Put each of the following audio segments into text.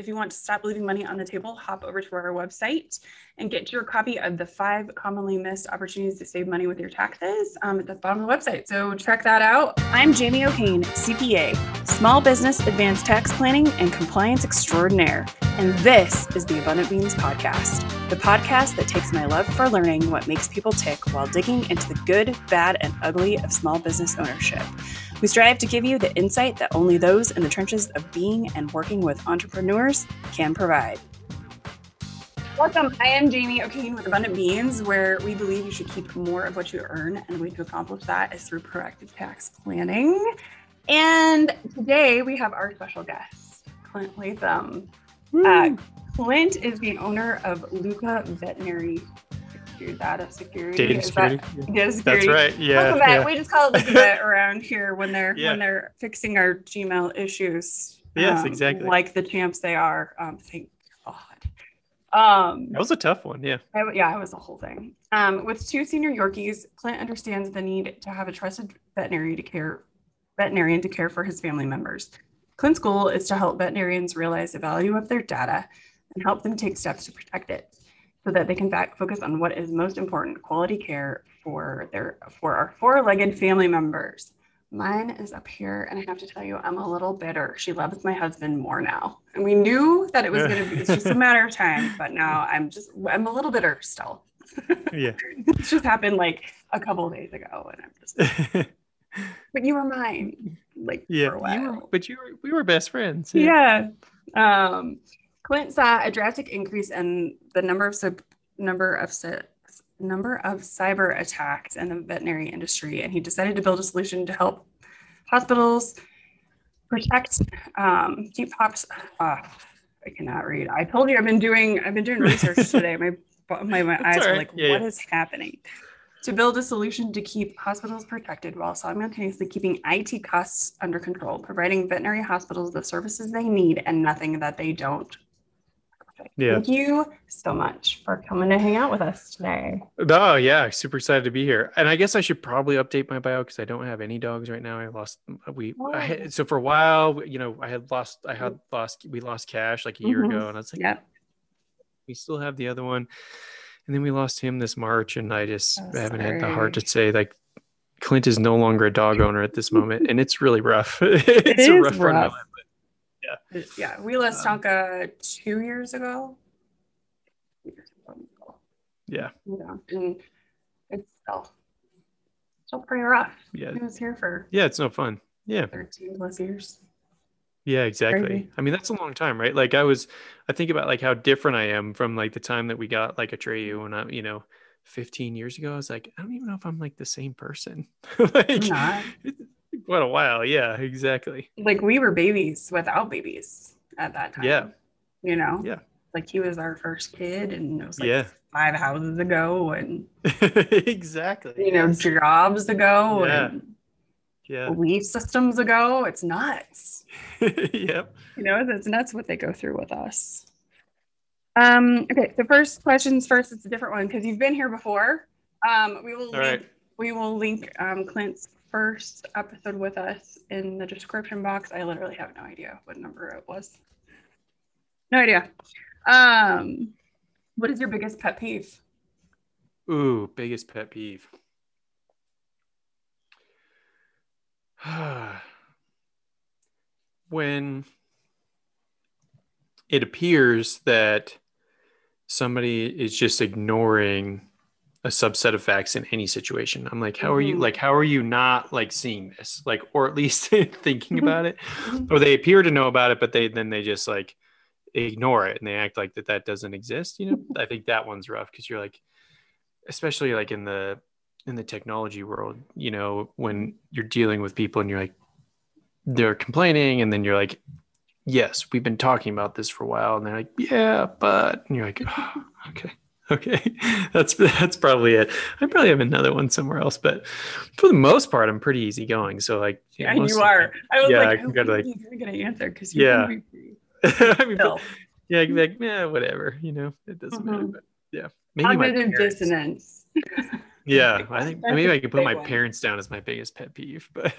if you want to stop leaving money on the table, hop over to our website and get your copy of the five commonly missed opportunities to save money with your taxes um, at the bottom of the website. So check that out. I'm Jamie O'Kane, CPA, Small Business Advanced Tax Planning and Compliance Extraordinaire. And this is the Abundant Beans Podcast, the podcast that takes my love for learning what makes people tick while digging into the good, bad, and ugly of small business ownership. We strive to give you the insight that only those in the trenches of being and working with entrepreneurs can provide. Welcome. I am Jamie O'Kane with Abundant Beans, where we believe you should keep more of what you earn. And the way to accomplish that is through proactive tax planning. And today we have our special guest, Clint Latham. Uh, Clint is the owner of Lucca Veterinary Data Security. Data security. That, data security. That's right. Yeah. yeah. We just call it Vet around here when they're yeah. when they're fixing our Gmail issues. Yes, um, exactly. Like the champs they are. Um, thank God. Um, that was a tough one. Yeah. I, yeah, it was a whole thing. Um, with two senior Yorkies, Clint understands the need to have a trusted veterinary to care veterinarian to care for his family members. Clint's goal is to help veterinarians realize the value of their data and help them take steps to protect it so that they can back focus on what is most important quality care for their for our four-legged family members. Mine is up here and i have to tell you i'm a little bitter. She loves my husband more now. And we knew that it was going to be it's just a matter of time but now i'm just i'm a little bitter still. Yeah. It's just happened like a couple of days ago and i'm just but you were mine like yeah you were, but you were we were best friends yeah, yeah. um Clint saw a drastic increase in the number of sub, number of number of cyber attacks in the veterinary industry, and he decided to build a solution to help hospitals protect um, keep pops. Uh, I cannot read. I told you I've been doing I've been doing research today. My my, my eyes right. are like, yeah, what yeah. is happening? To build a solution to keep hospitals protected while simultaneously keeping IT costs under control, providing veterinary hospitals the services they need and nothing that they don't yeah. Thank you so much for coming to hang out with us today. Oh yeah, super excited to be here. And I guess I should probably update my bio because I don't have any dogs right now. I lost we oh. I had, so for a while, you know, I had lost I had lost we lost cash like a year mm-hmm. ago, and I was like, yeah, we still have the other one, and then we lost him this March, and I just oh, haven't sorry. had the heart to say like. Clint is no longer a dog owner at this moment, and it's really rough. it's it a rough, rough yeah. Yeah. We lost um, Tonka two years ago. Yeah. Yeah. And it's still still pretty rough. Yeah. He was here for Yeah, it's no fun. Yeah. 13 plus years. Yeah, exactly. Crazy. I mean, that's a long time, right? Like I was I think about like how different I am from like the time that we got like a Atreyu when I, you know, 15 years ago. I was like, I don't even know if I'm like the same person. like what a while. Yeah, exactly. Like we were babies without babies at that time. Yeah. You know? Yeah. Like he was our first kid and it was like yeah. five houses ago and exactly. You know, jobs ago yeah. and yeah. belief systems ago. It's nuts. yep. You know, it's nuts what they go through with us. Um, okay, so first questions first, it's a different one because you've been here before. Um, we will All link, right. we will link um, Clint's first episode with us in the description box. I literally have no idea what number it was. No idea. Um, what is your biggest pet peeve? Ooh, biggest pet peeve. when it appears that somebody is just ignoring a subset of facts in any situation. I'm like, how mm-hmm. are you mm-hmm. like how are you not like seeing this? Like or at least thinking mm-hmm. about it? or they appear to know about it but they then they just like ignore it and they act like that that doesn't exist, you know? I think that one's rough cuz you're like especially like in the in the technology world, you know, when you're dealing with people and you're like they're complaining and then you're like yes, we've been talking about this for a while and they're like, yeah, but and you're like, oh, okay Okay, that's that's probably it. I probably have another one somewhere else, but for the most part, I'm pretty easygoing. So like, yeah, you are. I was yeah, like, I can go to like, he's gonna answer because yeah, I mean, but, yeah, I can be like, yeah, whatever, you know, it doesn't mm-hmm. matter. But yeah, maybe cognitive dissonance. yeah, I think maybe I could put my one. parents down as my biggest pet peeve, but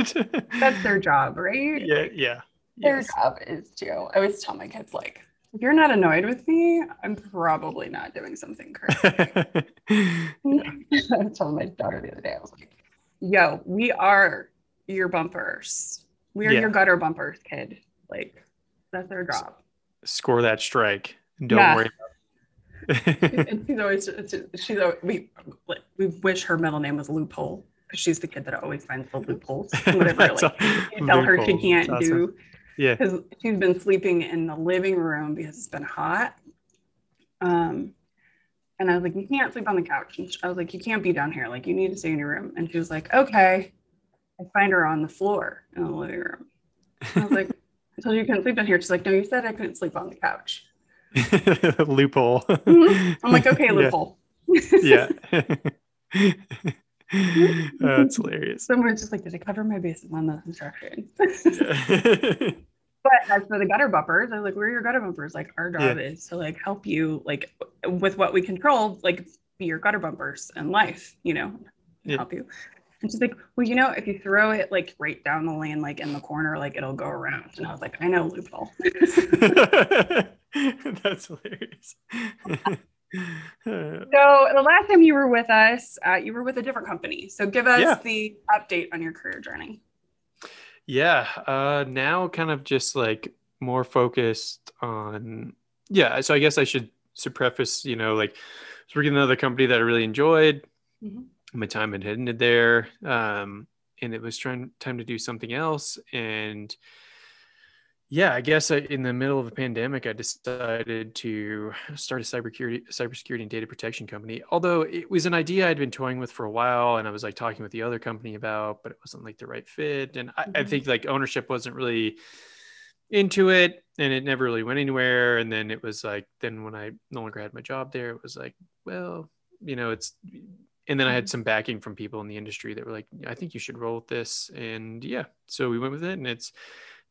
that's their job, right? Yeah, yeah. Their yes. job is to. I always tell my kids like if you're not annoyed with me, I'm probably not doing something correct. I told my daughter the other day, I was like, yo, we are your bumpers. We are Yeah. your gutter bumpers, kid. Like, that's our job. Score that strike. Don't Yeah. worry. and she's always, she's always, we, we wish her middle name was Loophole because she's the kid that always finds the loopholes. Whatever, like, you tell her she can't awesome. do Yeah. because she's been sleeping in the living room because it's been hot. Um, and I was like, you can't sleep on the couch. And I was like, you can't be down here. Like, you need to stay in your room. And she was like, okay. I find her on the floor in the living room. I was like, I told you you couldn't sleep down here. She's like, no, you said I couldn't sleep on the couch. loophole. Mhm. I'm like, okay, Yeah. loophole. Yeah. That's hilarious. Someone's just like, did I cover my bases on those instructions? Yeah. But as for the gutter bumpers, I was like, we're your gutter bumpers. Like our job is to like help you like with what we control, like be your gutter bumpers in life, you know, Yeah. help you. And she's like, well, you know, if you throw it like right down the lane, like in the corner, like it'll go around. And I was like, I know loophole. That's hilarious. So the last time you were with us, uh, you were with a different company. So give us Yeah. the update on your career journey. yeah. Uh, now kind of just like more focused on, yeah. So I guess I should, should preface, you know, like I was working in another company that I really enjoyed. Mhm. My time had ended there. Um, and it was trying time to do something else. And yeah, I guess in the middle of a pandemic, I decided to start a cybersecurity, cybersecurity and data protection company. Although it was an idea I'd been toying with for a while, and I was like talking with the other company about, but it wasn't like the right fit. And I, I Mhm. think like ownership wasn't really into it, and it never really went anywhere. And then it was like, then when I no longer had my job there, it was like, well, you know, it's. And then I had some backing from people in the industry that were like, I think you should roll with this. And yeah, so we went with it, and it's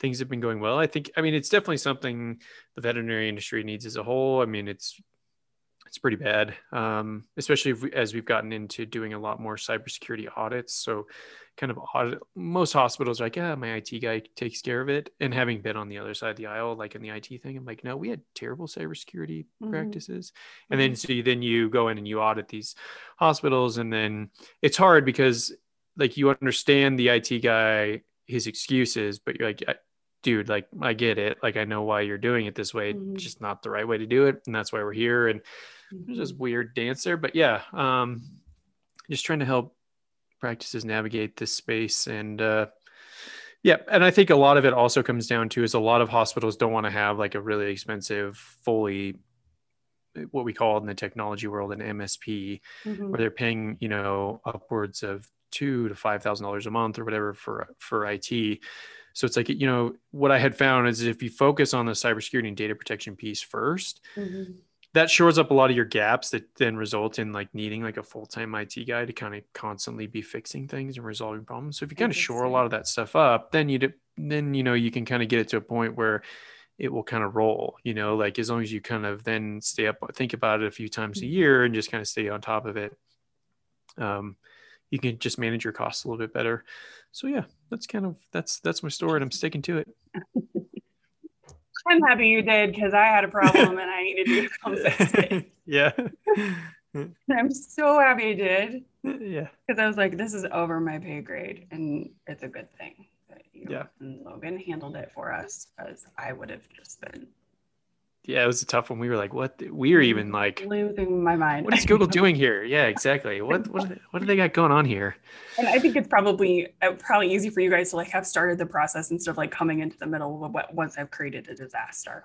things have been going well. I think, I mean, it's definitely something the veterinary industry needs as a whole. I mean, it's it's pretty bad, um, especially if we, as we've gotten into doing a lot more cybersecurity audits. So, kind of audit most hospitals are like, yeah, my IT guy takes care of it. And having been on the other side of the aisle, like in the IT thing, I'm like, no, we had terrible cybersecurity Mhm. practices. And then so you, then you go in and you audit these hospitals, and then it's hard because like you understand the IT guy his excuses, but you're like, dude, like I get it. Like I know why you're doing it this way. Mhm. Just not the right way to do it. And that's why we're here. And there's this weird dance there. But yeah, um, just trying to help practices navigate this space. And uh yeah, and I think a lot of it also comes down to is a lot of hospitals don't want to have like a really expensive, fully what we call in the technology world an MSP Mhm. where they're paying you know upwards of two to five thousand dollars a month or whatever for for IT. So it's like you know what I had found is if you focus on the cybersecurity and data protection piece first, Mhm. that shores up a lot of your gaps that then result in like needing like a full time IT guy to kind of constantly be fixing things and resolving problems. So if you kind of shore a lot of that stuff up, then you do, then you know you can kind of get it to a point where it will kind of roll. You know, like as long as you kind of then stay up, think about it a few times a year, and just kind of stay on top of it. Um, you can just manage your costs a little bit better. So yeah, that's kind of that's that's my story, and I'm sticking to it. I'm happy you did because I had a problem and I needed you to come fix it. yeah, I'm so happy you did yeah. because I was like, this is over my pay grade, and it's a good thing that you Yeah. and Logan handled it for us because I would have just been Yeah, it was a tough one. We were like, what? We were even like, losing my mind. what is Google doing here? Yeah, exactly. What what they- what do they got going on here? And I think it's probably uh, probably easy for you guys to like have started the process instead of like coming into the middle of what once I've created a disaster.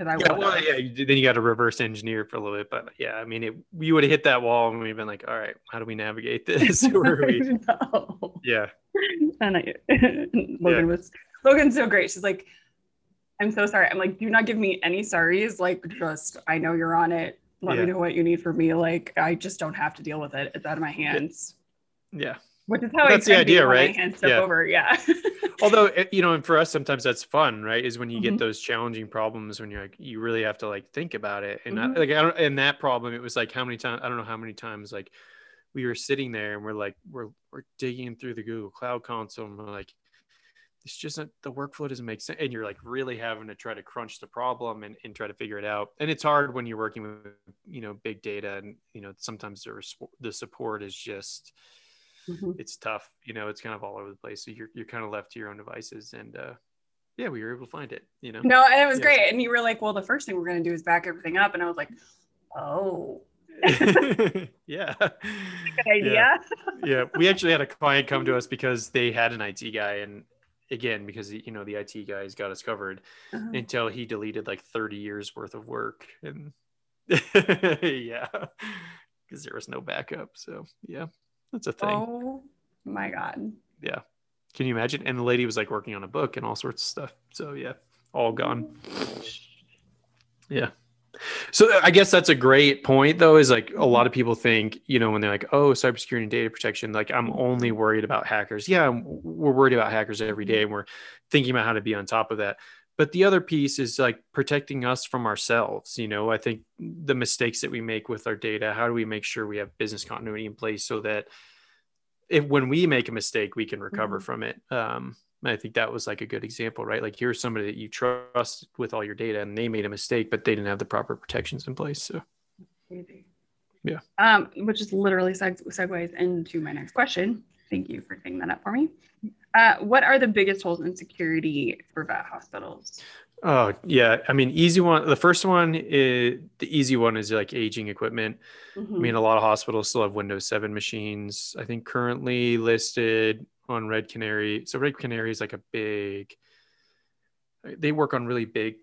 I Yeah, well, yeah. You, then you got to reverse engineer for a little bit, but yeah, I mean, it, you would have hit that wall, and we've been like, all right, how do we navigate this? Where we? no. Yeah, And I, Logan was Logan's so great. She's like, I'm so sorry. I'm like, do not give me any sorries. Like, just I know you're on it. Let Yeah. me know what you need from me. Like, I just don't have to deal with it. It's out of my hands. yeah. Which is how That's I the tend to be idea, right? hands Yeah. over. Yeah. Although you know, and for us, sometimes that's fun, right? Is when you Mhm. get those challenging problems when you're like, you really have to like think about it, and I, Mhm. like, I don't, and that problem, it was like how many times I don't know how many times like we were sitting there and we're like we're we're digging through the Google Cloud Console and we're like it's just a, the workflow doesn't make sense and you're like really having to try to crunch the problem and, and try to figure it out and it's hard when you're working with you know big data and you know sometimes the, the support is just mm-hmm. it's tough you know it's kind of all over the place so you're, you're kind of left to your own devices and uh yeah we were able to find it you know no and it was yeah. great and you were like well the first thing we're going to do is back everything up and i was like oh yeah. Good idea. Yeah. yeah. We actually had a client come to us because they had an IT guy and again because you know the IT guys got us covered uh-huh. until he deleted like 30 years worth of work and yeah because there was no backup so yeah that's a thing. Oh my god. Yeah. Can you imagine? And the lady was like working on a book and all sorts of stuff so yeah all gone. Yeah so I guess that's a great point, though. Is like a lot of people think, you know, when they're like, "Oh, cybersecurity and data protection," like I'm only worried about hackers. Yeah, we're worried about hackers every day, and we're thinking about how to be on top of that. But the other piece is like protecting us from ourselves. You know, I think the mistakes that we make with our data. How do we make sure we have business continuity in place so that if when we make a mistake, we can recover mm-hmm. from it. Um, I think that was like a good example, right? Like here's somebody that you trust with all your data and they made a mistake, but they didn't have the proper protections in place. So, yeah. Um, which is literally seg- segues into my next question. Thank you for saying that up for me. Uh, what are the biggest holes in security for vet hospitals? Oh yeah, I mean, easy one. The first one is the easy one is like aging equipment. Mm-hmm. I mean, a lot of hospitals still have Windows 7 machines. I think currently listed on Red Canary. So Red Canary is like a big. They work on really big,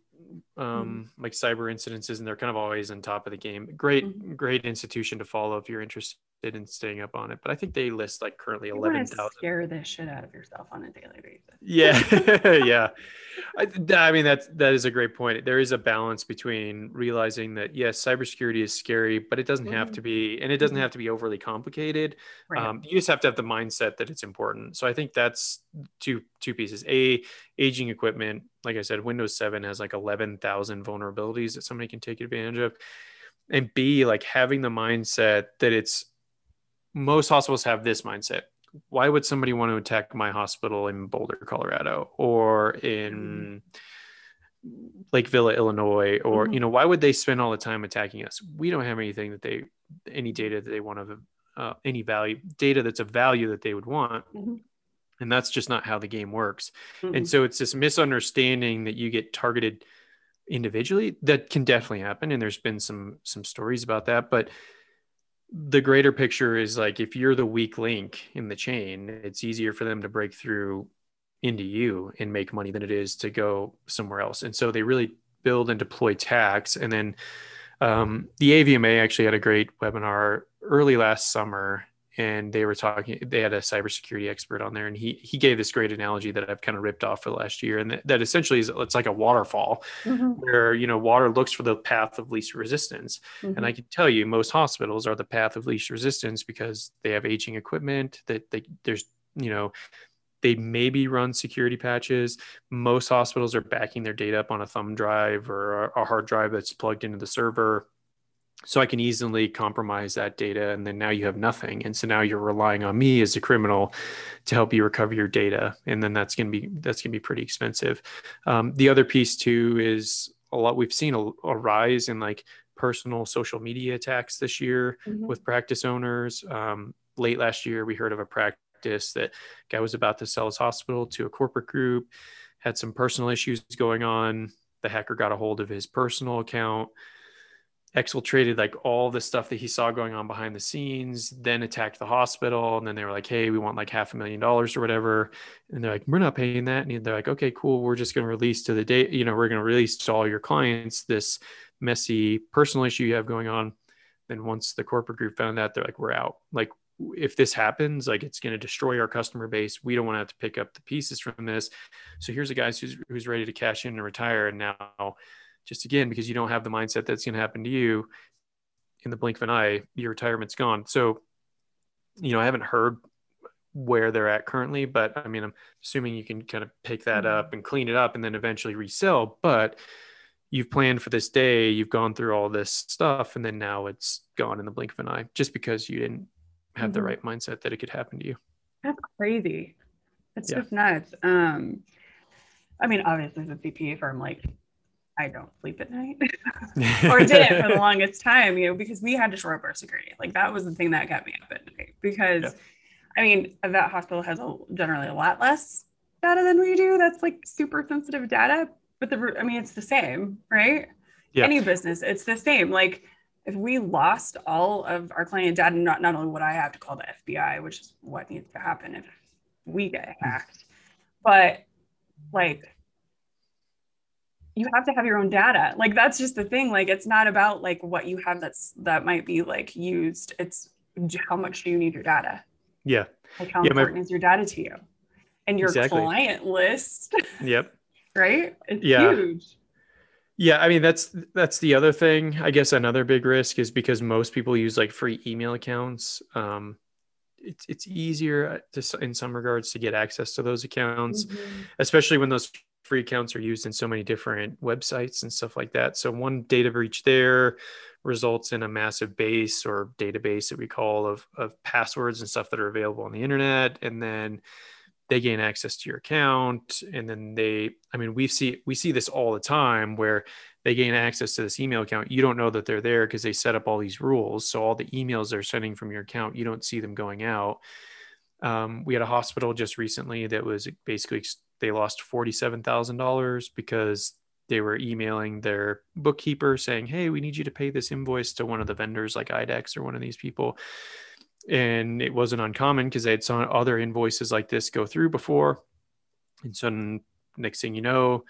um, mm-hmm. like cyber incidences, and they're kind of always on top of the game. Great, mm-hmm. great institution to follow if you're interested in staying up on it. But I think they list like currently eleven thousand. Scare the shit out of yourself on a daily basis. Yeah, yeah. I, I, mean that's that is a great point. There is a balance between realizing that yes, cybersecurity is scary, but it doesn't mm-hmm. have to be, and it doesn't mm-hmm. have to be overly complicated. Right. Um, you just have to have the mindset that it's important. So I think that's two two pieces. A aging equipment, like I said, Windows Seven has like eleven thousand vulnerabilities that somebody can take advantage of and b like having the mindset that it's most hospitals have this mindset why would somebody want to attack my hospital in boulder colorado or in lake villa illinois or mm-hmm. you know why would they spend all the time attacking us we don't have anything that they any data that they want to uh, any value data that's a value that they would want mm-hmm. and that's just not how the game works mm-hmm. and so it's this misunderstanding that you get targeted individually that can definitely happen and there's been some some stories about that but the greater picture is like if you're the weak link in the chain it's easier for them to break through into you and make money than it is to go somewhere else. And so they really build and deploy tax. And then um, the avma actually had a great webinar early last summer and they were talking they had a cybersecurity expert on there and he he gave this great analogy that i've kind of ripped off for the last year and that, that essentially is it's like a waterfall mm-hmm. where you know water looks for the path of least resistance mm-hmm. and i can tell you most hospitals are the path of least resistance because they have aging equipment that they there's you know they maybe run security patches most hospitals are backing their data up on a thumb drive or a hard drive that's plugged into the server so I can easily compromise that data, and then now you have nothing, and so now you're relying on me as a criminal to help you recover your data, and then that's gonna be that's gonna be pretty expensive. Um, the other piece too is a lot. We've seen a, a rise in like personal social media attacks this year mm-hmm. with practice owners. Um, late last year, we heard of a practice that guy was about to sell his hospital to a corporate group, had some personal issues going on. The hacker got a hold of his personal account exfiltrated like all the stuff that he saw going on behind the scenes, then attacked the hospital. And then they were like, hey, we want like half a million dollars or whatever. And they're like, we're not paying that. And they're like, okay, cool. We're just going to release to the day, you know, we're going to release to all your clients this messy personal issue you have going on. Then once the corporate group found that, they're like, we're out. Like, if this happens, like it's going to destroy our customer base. We don't want to have to pick up the pieces from this. So here's a guy who's, who's ready to cash in and retire. And now, just again because you don't have the mindset that's going to happen to you in the blink of an eye your retirement's gone so you know i haven't heard where they're at currently but i mean i'm assuming you can kind of pick that mm-hmm. up and clean it up and then eventually resell but you've planned for this day you've gone through all this stuff and then now it's gone in the blink of an eye just because you didn't have mm-hmm. the right mindset that it could happen to you that's crazy It's Yeah. just nuts. Um, I mean, obviously, as a CPA firm, like I don't sleep at night, or didn't for the longest time, you know, because we had to shore up our security. Like that was the thing that kept me up at night. Because, Yeah. I mean, that hospital has a, generally a lot less data than we do. That's like super sensitive data. But the, I mean, it's the same, right? Yeah. Any business, it's the same. Like if we lost all of our client data, not not only would I have to call the FBI, which is what needs to happen if we get hacked, but like you have to have your own data. Like that's just the thing. Like it's not about like what you have that's that might be like used. It's how much do you need your data? yeah. Like how Yeah, my- important is your data to you? And your Exactly. client list, Yep. right? It's Yeah. huge. Yeah, I mean that's that's the other thing. I guess another big risk is because most people use like free email accounts. Um, it's it's easier to, in some regards to get access to those accounts, Mhm. especially when those free accounts are used in so many different websites and stuff like that. So one data breach there results in a massive base or database that we call of of passwords and stuff that are available on the internet, and then they gain access to your account. And then they i mean we see we see this all the time where they gain access to this email account. You don't know that they're there because they set up all these rules. So all the emails they're sending from your account you don't see them going out. Um, we had a hospital just recently that was basically they lost $47000 because they were emailing their bookkeeper saying hey we need you to pay this invoice to one of the vendors like IDEXX or one of these people. And it wasn't uncommon because they had saw other invoices like this go through before. And so next thing you know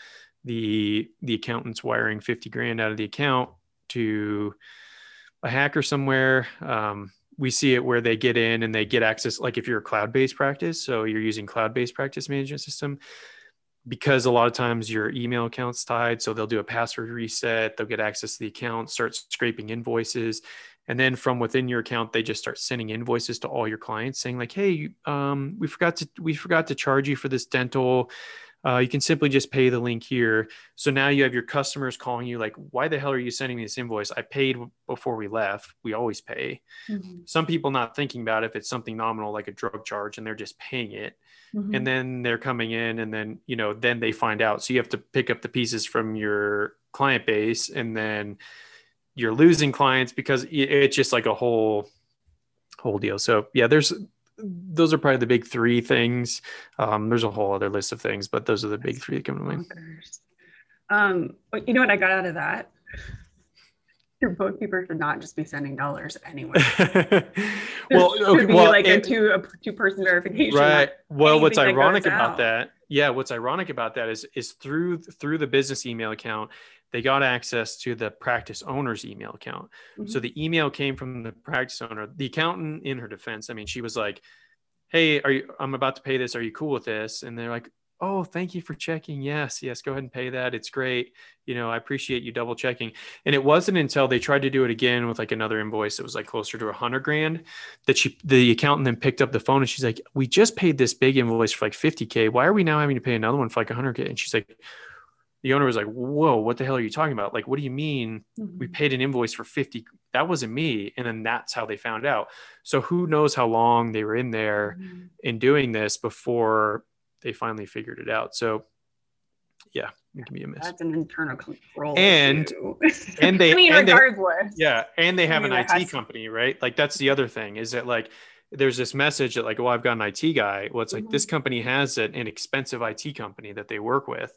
the the accountant's wiring 50 grand out of the account to a hacker somewhere. Um, we see it where they get in and they get access like if you're a cloud-based practice so you're using cloud-based practice management system because a lot of times your email account's tied so they'll do a password reset they'll get access to the account start scraping invoices and then from within your account they just start sending invoices to all your clients saying like hey um, we forgot to we forgot to charge you for this dental uh, you can simply just pay the link here. So now you have your customers calling you like why the hell are you sending me this invoice? I paid before we left. We always pay. Mhm. some people not thinking about if it's something nominal like a drug charge and they're just paying it. Mhm. and then they're coming in and then you know then they find out. So you have to pick up the pieces from your client base and then you're losing clients because it's just like a whole whole deal. So yeah there's those are probably the big three things um, there's a whole other list of things but those are the big three that come to mind. Um, but you know what I got out of that? Your bookkeeper should not just be sending dollars anyway. well There okay, should be well, like a two a two person verification. right well what's that ironic about out. that yeah what's ironic about that is is through through the business email account they got access to the practice owner's email account. So Mhm. the email came from the practice owner. The accountant in her defense i mean she was like hey are you i'm about to pay this. Are you cool with this? And they're like oh thank you for checking. Yes yes go ahead and pay that. It's great. You know i appreciate you double checking. And it wasn't until they tried to do it again with like another invoice that was like closer to a hundred grand that she the accountant then picked up the phone and she's like we just paid this big invoice for like 50k why are we now having to pay another one for like 100k and she's like the owner was like whoa what the hell are you talking about like what do you mean we Mhm. paid an invoice for 50 that wasn't me and then that's how they found out so who knows how long they were in there Mhm. in doing this before they finally figured it out so yeah it can be a miss That's an internal control. And- and they- I mean, and they- regardless. yeah and they have I mean, an it has company right like that's the other thing is that like there's this message that like well i've got an it guy well it's like Mhm. this company has an expensive it company that they work with.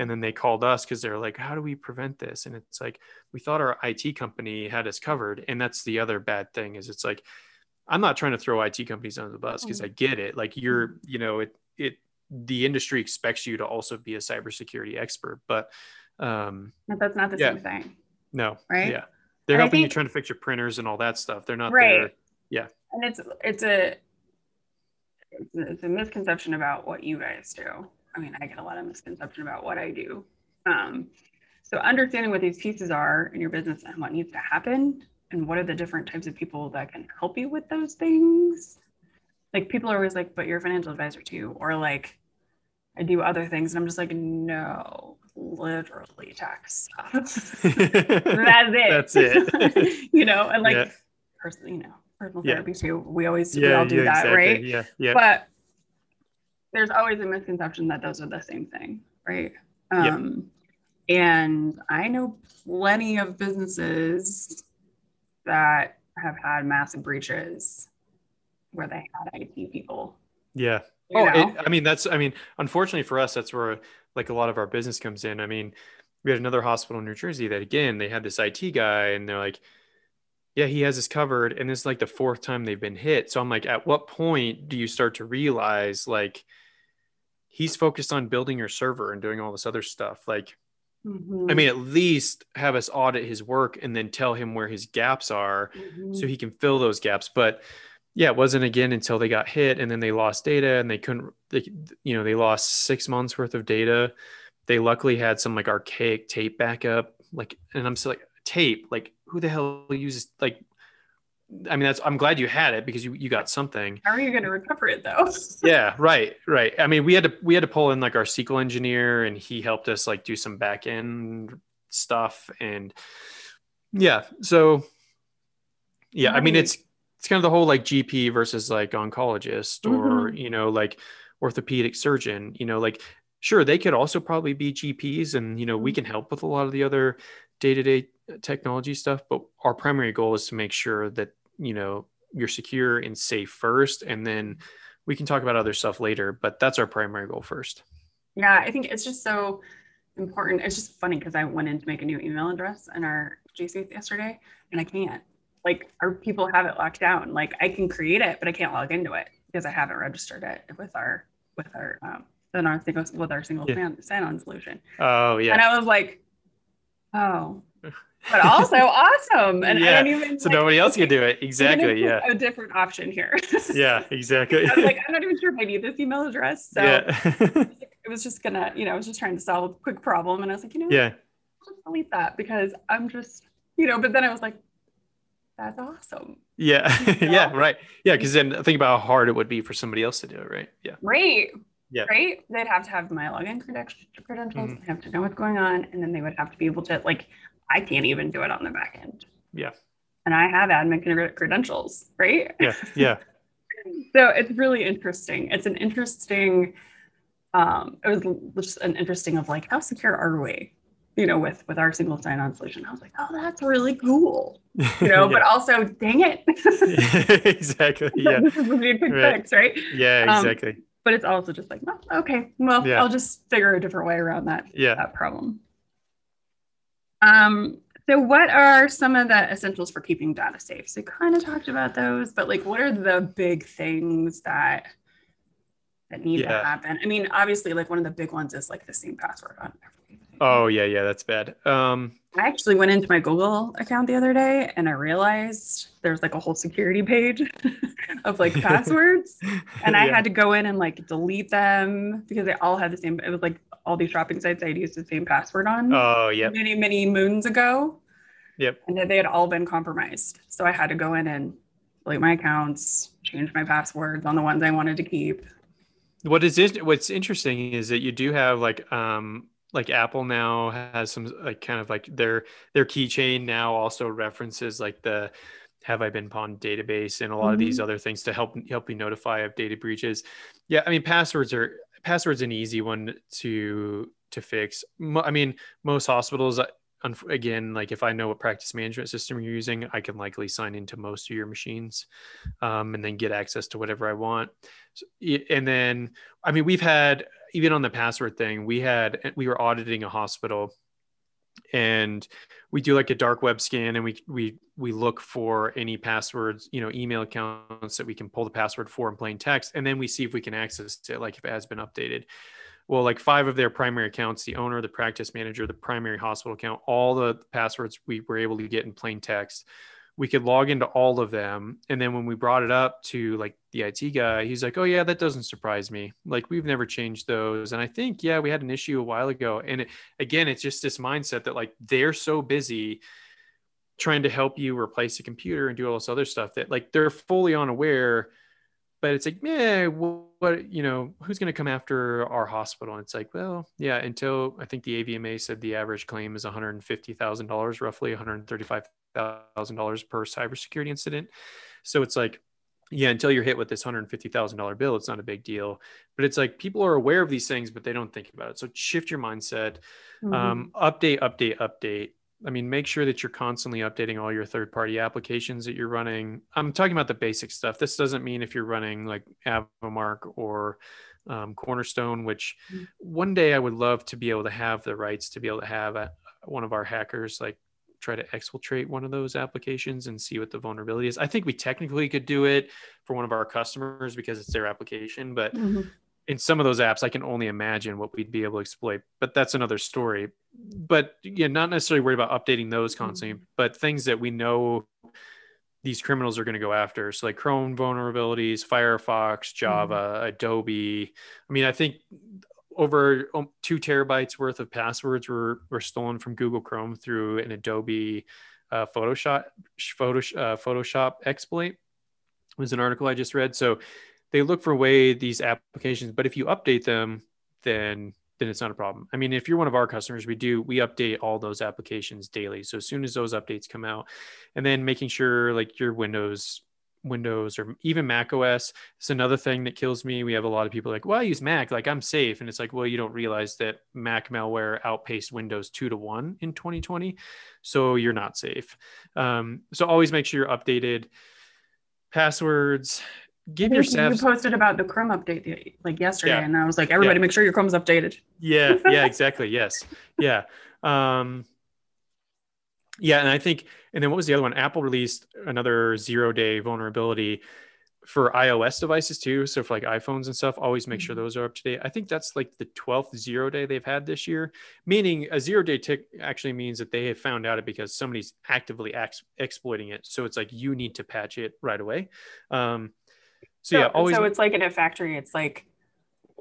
And then they called us because they're like how do we prevent this and it's like we thought our it company had us covered and that's the other bad thing is it's like i'm not trying to throw it companies under the bus because i get it like you're you know it it the industry expects you to also be a cybersecurity expert but um But that's not the Yeah. same thing. no Right? yeah they're And helping you trying to fix your printers and all that stuff they're not Right. there And it's it's it's a, it's a misconception about what you guys do. I mean, I get a lot of misconception about what I do. Um, so understanding what these pieces are in your business and what needs to happen and what are the different types of people that can help you with those things. Like people are always like, but you're a financial advisor too, or like I do other things. And I'm just like, no, literally tax stuff. That's it. That's it. you know, and like Yeah. personal, you know, personal Yeah. therapy too. We always we all do yeah, that, exactly. right? yeah yeah But there's always a misconception that those are the same thing, right? Um, And I know plenty of businesses that have had massive breaches where they had IT people. Yeah. Oh, it, I mean, that's, I mean, unfortunately for us, that's where like a lot of our business comes in. I mean, we had another hospital in New Jersey that again, they had this IT guy and they're like, yeah, he has this covered. And it's like the fourth time they've been hit. So I'm like, at what point do you start to realize like he's focused on building your server and doing all this other stuff? Like, mm-hmm. I mean, at least have us audit his work and then tell him where his gaps are mm-hmm. so he can fill those gaps. But yeah, it wasn't again until they got hit and then they lost data and they couldn't, they, you know, they lost six months worth of data. They luckily had some like archaic tape backup. Like, and I'm still like, tape, like who the hell uses like I mean, that's I'm glad you had it because you, you got something. How are you going to recover it though? yeah, right, right. I mean, we had to we had to pull in like our SQL engineer, and he helped us like do some back end stuff, and yeah. So yeah, right. I mean, it's it's kind of the whole like GP versus like oncologist or mm-hmm. you know like orthopedic surgeon. You know, like sure they could also probably be GPs, and you know we mm-hmm. can help with a lot of the other day to day technology stuff, but our primary goal is to make sure that, you know, you're secure and safe first. And then we can talk about other stuff later, but that's our primary goal first. Yeah, I think it's just so important. It's just funny because I went in to make a new email address in our G Suite yesterday and I can't. Like our people have it locked down. Like I can create it, but I can't log into it because I haven't registered it with our with our um our single with our single yeah. sign-on solution. Oh yeah. And I was like, oh, but also awesome. And yeah. even, so like, nobody else can do it. Exactly. Yeah. A different option here. yeah, exactly. I was like, I'm not even sure if I need this email address. So yeah. it was just gonna, you know, I was just trying to solve a quick problem. And I was like, you know, yeah, I'll just delete that because I'm just, you know, but then I was like, that's awesome. Yeah. You know? yeah. Right. Yeah. Cause then think about how hard it would be for somebody else to do it. Right. Yeah. Right. Yeah. Right. They'd have to have my login credentials, mm-hmm. have to know what's going on. And then they would have to be able to like I can't even do it on the back end. Yeah. And I have admin credentials, right? Yeah. Yeah. so it's really interesting. It's an interesting, um, it was just an interesting of like, how secure are we? You know, with with our single sign-on solution. I was like, oh, that's really cool. You know, yeah. but also, dang it. exactly. Yeah. this is a quick right. fix, right? Yeah, um, exactly. Um, but it's also just like, well, okay, well, yeah. I'll just figure a different way around that, yeah. that problem. Um, so what are some of the essentials for keeping data safe? So we kind of talked about those, but like what are the big things that that need yeah. to happen? I mean, obviously like one of the big ones is like the same password on everything. Oh yeah, yeah, that's bad. Um I actually went into my Google account the other day and I realized there's like a whole security page of like passwords. And I had to go in and like delete them because they all had the same, it was like all these shopping sites I'd used the same password on. Oh, yeah. Many, many moons ago. Yep. And they had all been compromised. So I had to go in and delete my accounts, change my passwords on the ones I wanted to keep. What is what's interesting is that you do have like um like Apple now has some like kind of like their their keychain now also references like the have I been pwned database and a lot mm-hmm. of these mm-hmm. other things to help help you notify of data breaches. Yeah, I mean passwords are passwords an easy one to to fix. I mean most hospitals uh, again like if I know what practice management system you're using, I can likely sign into most of your machines um, and then get access to whatever I want. So, and then I mean we've had even on the password thing, we had we were auditing a hospital and we do like a dark web scan and we we we look for any passwords you know email accounts that we can pull the password for in plain text. And then we see if we can access it like if it has been updated. Well like five of their primary accounts the owner the practice manager the primary hospital account all the passwords we were able to get in plain text we could log into all of them. And then when we brought it up to like the IT guy he's like oh yeah that doesn't surprise me. Like we've never changed those. And I think yeah we had an issue a while ago. And it, again it's just this mindset that like they're so busy trying to help you replace a computer and do all this other stuff that like they're fully unaware. But it's like yeah what you know who's going to come after our hospital? And it's like well yeah until i think the avma said the average claim is $150000 roughly $135000 per cybersecurity incident so it's like yeah, until you're hit with this $150,000 bill, it's not a big deal. But it's like people are aware of these things, but they don't think about it. So shift your mindset, mm-hmm. um, update, update, update. I mean, make sure that you're constantly updating all your third party applications that you're running. I'm talking about the basic stuff. This doesn't mean if you're running like AVImark or um, Cornerstone, which mm-hmm. one day I would love to be able to have the rights to be able to have a, one of our hackers like try to exfiltrate one of those applications and see what the vulnerability is. I think we technically could do it for one of our customers because it's their application, but mm-hmm. in some of those apps, I can only imagine what we'd be able to exploit. But that's another story. But yeah, not necessarily worried about updating those constantly, mm-hmm. but things that we know these criminals are going to go after. So like Chrome vulnerabilities, Firefox, Java, mm-hmm. Adobe. I mean, I think over um, two terabytes worth of passwords were, were stolen from Google Chrome through an Adobe uh, Photoshop uh, Photoshop exploit. It was an article I just read. So they look for way these applications, but if you update them, then then it's not a problem. I mean, if you're one of our customers, we do we update all those applications daily. So as soon as those updates come out, and then making sure like your Windows Windows or even Mac OS. It's another thing that kills me. We have a lot of people like, well, I use Mac, like I'm safe. And it's like, well, you don't realize that Mac malware outpaced Windows two to one in 2020. So you're not safe. Um, so always make sure you're updated. Passwords. Give yourself. You posted about the Chrome update like yesterday, yeah. and I was like, everybody, yeah. make sure your Chrome's updated. Yeah. Yeah. Exactly. yes. Yeah. Um, yeah, and I think, and then what was the other one? Apple released another zero day vulnerability for iOS devices too. So for like iPhones and stuff, always make sure mm-hmm. those are up to date. I think that's like the 12th zero day they've had this year, meaning a zero day tick actually means that they have found out it because somebody's actively ex- exploiting it. So it's like you need to patch it right away. Um, so, so yeah, always. So it's like in a factory, it's like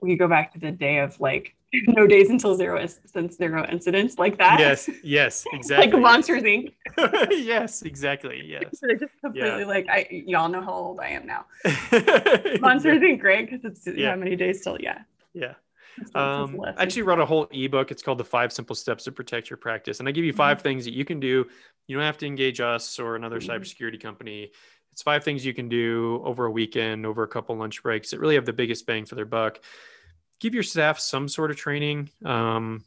we go back to the day of like no days until zero since zero incidents like that. Yes, yes, exactly. like Monsters Inc. yes, exactly. Yes. They're just completely yeah. like I y'all know how old I am now. Monsters Inc. Great because it's yeah. how many days till yeah. Yeah. Um, I actually wrote a whole ebook. It's called The Five Simple Steps to Protect Your Practice. And I give you 5 mm-hmm. things that you can do. You don't have to engage us or another mm-hmm. cybersecurity company. It's five things you can do over a weekend, over a couple lunch breaks that really have the biggest bang for their buck give your staff some sort of training. Um,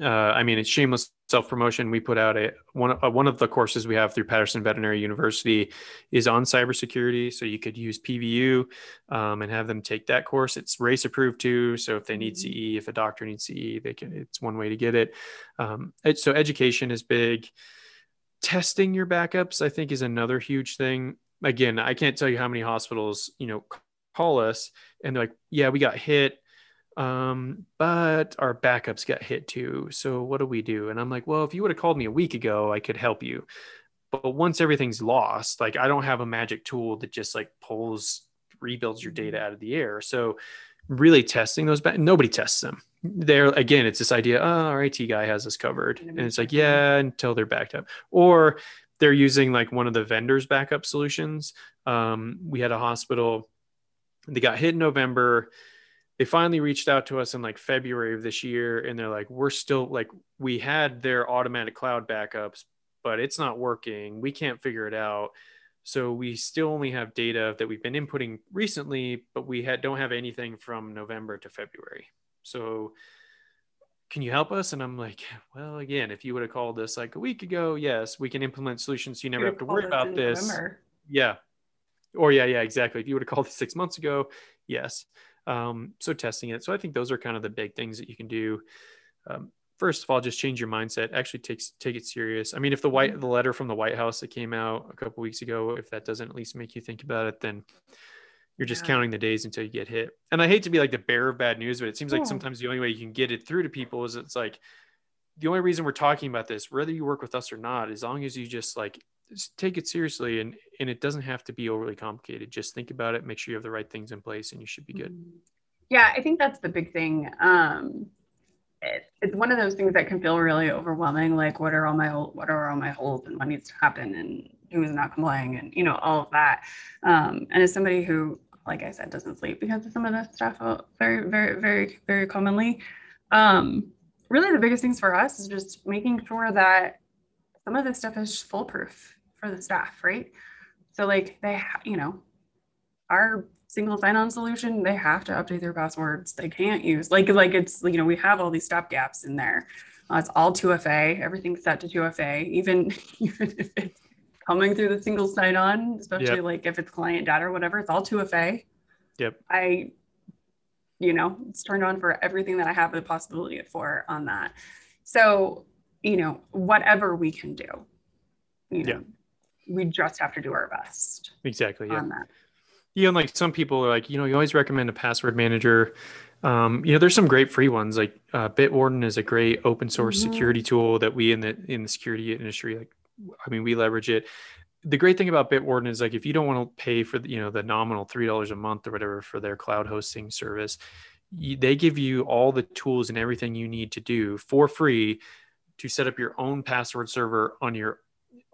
uh, I mean, it's shameless self promotion. We put out a one uh, one of the courses we have through Patterson Veterinary University is on cybersecurity. So you could use PVU um, and have them take that course. It's RACE approved too. So if they need mm-hmm. CE, if a doctor needs CE, they can. It's one way to get it. Um, it so education is big. Testing your backups, I think, is another huge thing. Again, I can't tell you how many hospitals you know call us and they're like, "Yeah, we got hit." Um, but our backups got hit too. So what do we do? And I'm like, well, if you would have called me a week ago, I could help you. But once everything's lost, like I don't have a magic tool that just like pulls, rebuilds your data out of the air. So really testing those back, nobody tests them. There again, it's this idea, oh, our IT guy has us covered. And it's like, yeah, until they're backed up. Or they're using like one of the vendors backup solutions. Um, we had a hospital, they got hit in November they finally reached out to us in like February of this year and they're like, we're still like, we had their automatic cloud backups, but it's not working. We can't figure it out. So we still only have data that we've been inputting recently, but we had, don't have anything from November to February. So can you help us? And I'm like, well, again, if you would have called us like a week ago, yes, we can implement solutions. So you never have to worry about this. November. Yeah. Or yeah, yeah, exactly. If you would have called us six months ago, yes. Um, so testing it. So I think those are kind of the big things that you can do. Um, first of all, just change your mindset. Actually, take take it serious. I mean, if the white mm-hmm. the letter from the White House that came out a couple weeks ago, if that doesn't at least make you think about it, then you're just yeah. counting the days until you get hit. And I hate to be like the bearer of bad news, but it seems like sometimes the only way you can get it through to people is it's like the only reason we're talking about this, whether you work with us or not, as long as you just like take it seriously and and it doesn't have to be overly complicated. Just think about it make sure you have the right things in place and you should be good. Mm-hmm. yeah i think that's the big thing. Um it, it's one of those things that can feel really overwhelming like what are all my what are all my holes and what needs to happen and who is not complying and you know all of that. Um and as somebody who like i said doesn't sleep because of some of the stuff uh, very very very very commonly um really the biggest things for us is just making sure that some of this stuff is foolproof for the staff, right? So like they, you know, our single sign-on solution, they have to update their passwords. They can't use like like it's you know we have all these stop gaps in there. Uh, it's all 2FA. Everything's set to 2FA. Even even if it's coming through the single sign-on, especially yep. like if it's client data or whatever, it's all 2FA. Yep. I, you know, it's turned on for everything that I have the possibility for on that. So, you know, whatever we can do, you know, yeah. We just have to do our best. Exactly. Yeah. Yeah, and like some people are like, you know, you always recommend a password manager. Um, you know, there's some great free ones. Like uh, Bitwarden is a great open source mm-hmm. security tool that we in the in the security industry, like, I mean, we leverage it. The great thing about Bitwarden is like if you don't want to pay for the, you know the nominal three dollars a month or whatever for their cloud hosting service, you, they give you all the tools and everything you need to do for free to set up your own password server on your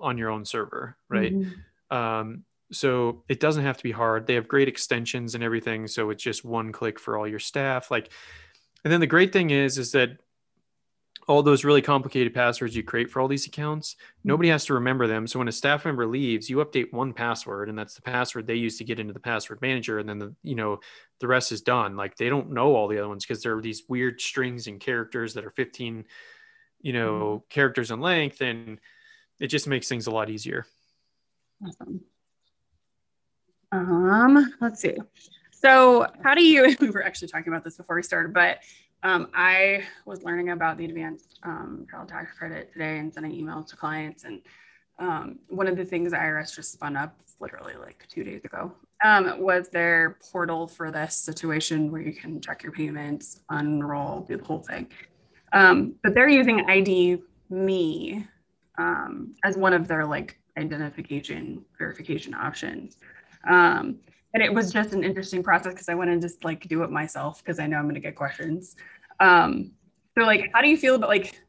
on your own server, right? Mm-hmm. Um, so it doesn't have to be hard they have great extensions and everything so it's just one click for all your staff like and then the great thing is is that all those really complicated passwords you create for all these accounts nobody has to remember them so when a staff member leaves you update one password and that's the password they use to get into the password manager and then the you know the rest is done like they don't know all the other ones because there are these weird strings and characters that are 15 you know mm-hmm. characters in length and it just makes things a lot easier awesome um, let's see. So, how do you? We were actually talking about this before we started, but um, I was learning about the advanced um, child tax credit today and sending emails to clients. And um, one of the things IRS just spun up literally like two days ago um, was their portal for this situation where you can check your payments, unroll, do the whole thing. Um, but they're using ID Me um, as one of their like identification verification options. Um, and it was just an interesting process because I want to just like do it myself because I know I'm going to get questions. Um, so like, how do you feel about like,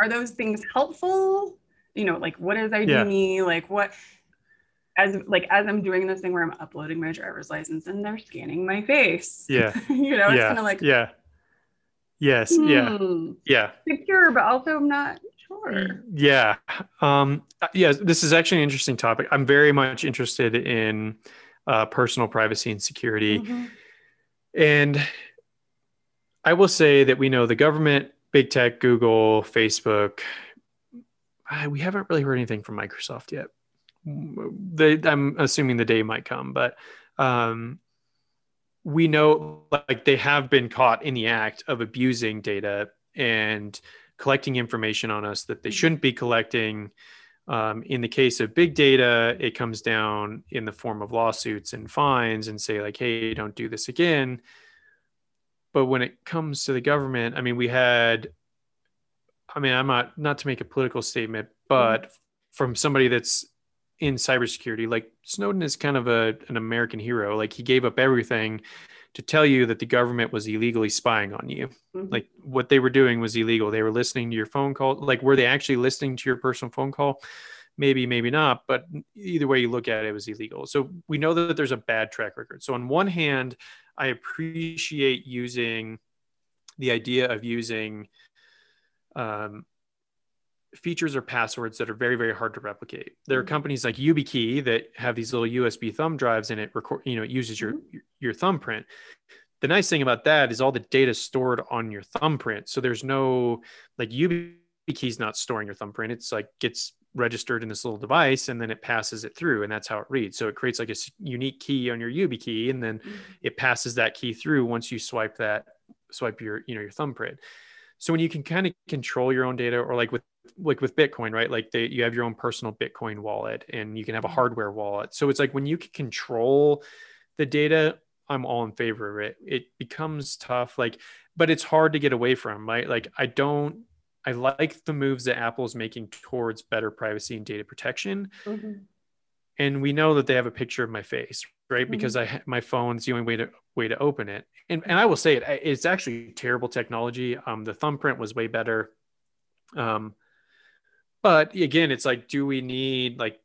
are those things helpful? You know, like what does ID yeah. mean? Like what, as like as I'm doing this thing where I'm uploading my driver's license and they're scanning my face. Yeah. you know, it's yeah. kind of like yeah. Yes. Hmm, yeah. Yeah. Secure, but also I'm not sure. Yeah. Um. Yeah. This is actually an interesting topic. I'm very much interested in uh, personal privacy and security. Mm-hmm. And I will say that we know the government, big tech, Google, Facebook, we haven't really heard anything from Microsoft yet. They, I'm assuming the day might come, but um, we know like they have been caught in the act of abusing data and collecting information on us that they mm-hmm. shouldn't be collecting um, in the case of big data, it comes down in the form of lawsuits and fines and say, like, hey, don't do this again. But when it comes to the government, I mean, we had, I mean, I'm not, not to make a political statement, but mm-hmm. from somebody that's in cybersecurity, like Snowden is kind of a, an American hero. Like, he gave up everything to tell you that the government was illegally spying on you. Mm-hmm. Like what they were doing was illegal. They were listening to your phone call. Like were they actually listening to your personal phone call? Maybe, maybe not. But either way you look at it, it was illegal. So we know that there's a bad track record. So on one hand, I appreciate using the idea of using um, features or passwords that are very very hard to replicate there are mm-hmm. companies like YubiKey that have these little usb thumb drives and it record you know it uses your mm-hmm. your thumbprint the nice thing about that is all the data stored on your thumbprint so there's no like YubiKey's not storing your thumbprint it's like gets registered in this little device and then it passes it through and that's how it reads so it creates like a unique key on your YubiKey and then mm-hmm. it passes that key through once you swipe that swipe your you know your thumbprint so when you can kind of control your own data or like with like with Bitcoin, right? Like they, you have your own personal Bitcoin wallet and you can have a mm-hmm. hardware wallet. So it's like when you can control the data, I'm all in favor of it. It becomes tough, like, but it's hard to get away from, right? Like I don't, I like the moves that Apple's making towards better privacy and data protection. Mm-hmm. And we know that they have a picture of my face, right? Mm-hmm. Because I my phone's the only way to way to open it. And and I will say it, it's actually terrible technology. Um, the thumbprint was way better. Um, but again it's like do we need like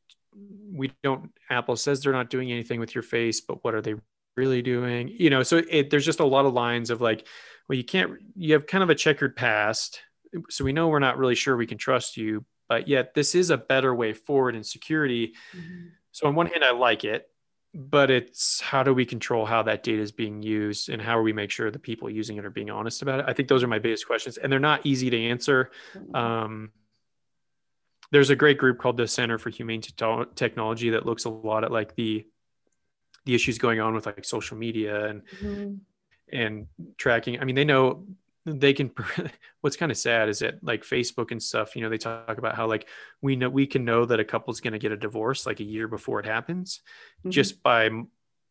we don't apple says they're not doing anything with your face but what are they really doing you know so it, there's just a lot of lines of like well you can't you have kind of a checkered past so we know we're not really sure we can trust you but yet this is a better way forward in security mm-hmm. so on one hand i like it but it's how do we control how that data is being used and how do we make sure the people using it are being honest about it i think those are my biggest questions and they're not easy to answer mm-hmm. um, there's a great group called the center for humane technology that looks a lot at like the the issues going on with like social media and mm-hmm. and tracking i mean they know they can what's kind of sad is that like facebook and stuff you know they talk about how like we know we can know that a couple's going to get a divorce like a year before it happens mm-hmm. just by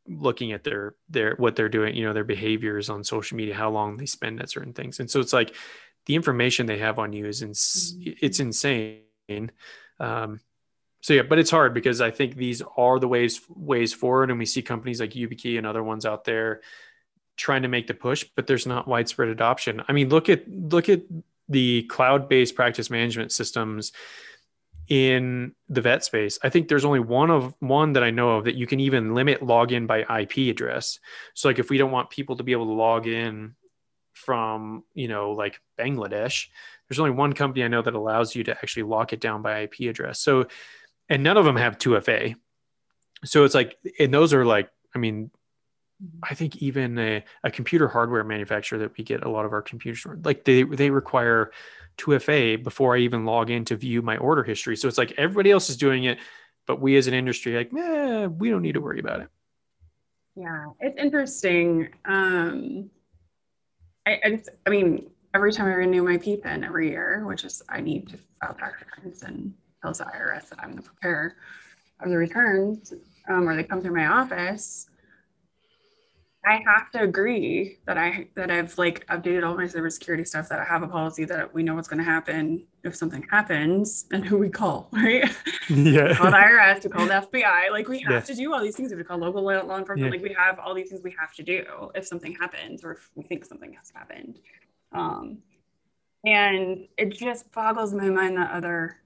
looking at their their what they're doing you know their behaviors on social media how long they spend at certain things and so it's like the information they have on you is ins- mm-hmm. it's insane um so yeah but it's hard because i think these are the ways ways forward and we see companies like YubiKey and other ones out there trying to make the push, but there's not widespread adoption. I mean, look at look at the cloud-based practice management systems in the vet space. I think there's only one of one that I know of that you can even limit login by IP address. So like if we don't want people to be able to log in from, you know, like Bangladesh, there's only one company I know that allows you to actually lock it down by IP address. So and none of them have 2FA. So it's like and those are like I mean Mm-hmm. I think even a, a, computer hardware manufacturer that we get a lot of our computers like they they require 2FA before I even log in to view my order history. So it's like everybody else is doing it, but we as an industry like, eh, we don't need to worry about it. Yeah, it's interesting. Um, I, I, just, I mean, every time I renew my PTIN every year, which is I need to file tax returns and tell the IRS that I'm the preparer of the returns, um, or they come through my office I have to agree that I that I've like updated all my cybersecurity stuff that I have a policy that we know what's going to happen if something happens and who we call, right? Yeah. call the IRS, we call the FBI. Like we have yeah. to do all these things. We call local law enforcement. Yeah. Like we have all these things we have to do if something happens or if we think something has happened. Um, and it just boggles my mind that other,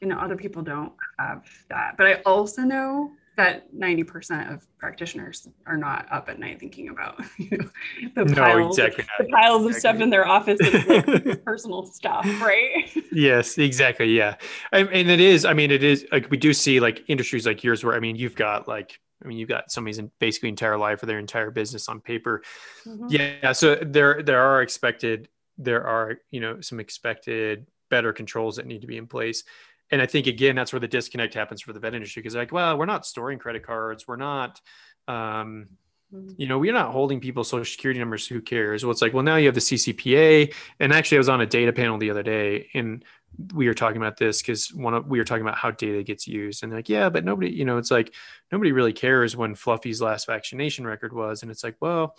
you know, other people don't have that. But I also know that 90% of practitioners are not up at night thinking about you know, the, no, piles, exactly the piles of stuff in their office like personal stuff right? Yes exactly yeah. And, and it is i mean it is like we do see like industries like yours where i mean you've got like I mean, you've got somebody's basically entire life or their entire business on paper. Mm-hmm. Yeah. So there, there are expected, there are, you know, some expected better controls that need to be in place and I think again that's where the disconnect happens for the vet industry because like, well, we're not storing credit cards, we're not, um, mm-hmm. you know, we're not holding people's social security numbers. Who cares? Well, it's like, well, now you have the CCPA, and actually, I was on a data panel the other day, and we were talking about this because one of we were talking about how data gets used, and like, yeah, but nobody, you know, it's like nobody really cares when Fluffy's last vaccination record was, and it's like, well,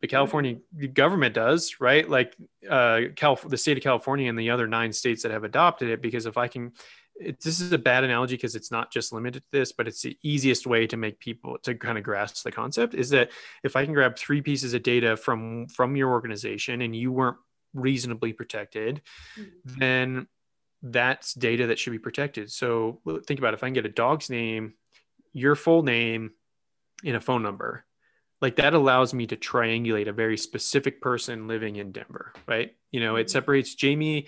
the California government does, right? Like uh, Cal- the state of California and the other nine states that have adopted it. Because if I can, it, this is a bad analogy because it's not just limited to this, but it's the easiest way to make people to kind of grasp the concept is that if I can grab three pieces of data from from your organization and you weren't reasonably protected, mm-hmm. then that's data that should be protected. So think about it. if I can get a dog's name, your full name, and a phone number like that allows me to triangulate a very specific person living in Denver, right? You know, it mm-hmm. separates Jamie,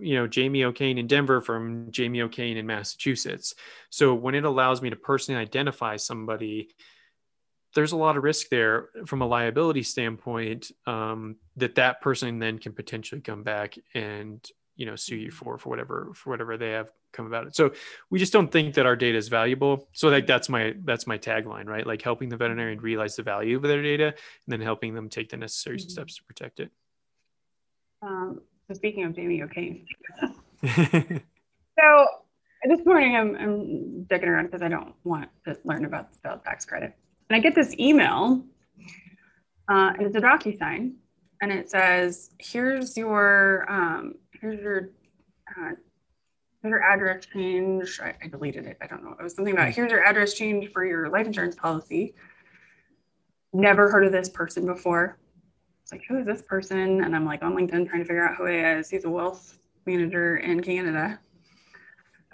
you know, Jamie O'Kane in Denver from Jamie O'Kane in Massachusetts. So when it allows me to personally identify somebody, there's a lot of risk there from a liability standpoint um, that that person then can potentially come back and you know sue you for for whatever for whatever they have come about. It so we just don't think that our data is valuable. So like that's my that's my tagline right? Like helping the veterinarian realize the value of their data and then helping them take the necessary mm-hmm. steps to protect it. Um, so speaking of jamie o'kane so this morning i'm, I'm digging around because i don't want to learn about the failed tax credit and i get this email uh, and it's a docu-sign and it says here's your um, here's your uh, here's your address change. I, I, deleted it. I don't know. It was something about here's your address change for your life insurance policy. Never heard of this person before. It's like, who is this person? And I'm like on LinkedIn trying to figure out who he is. He's a wealth manager in Canada.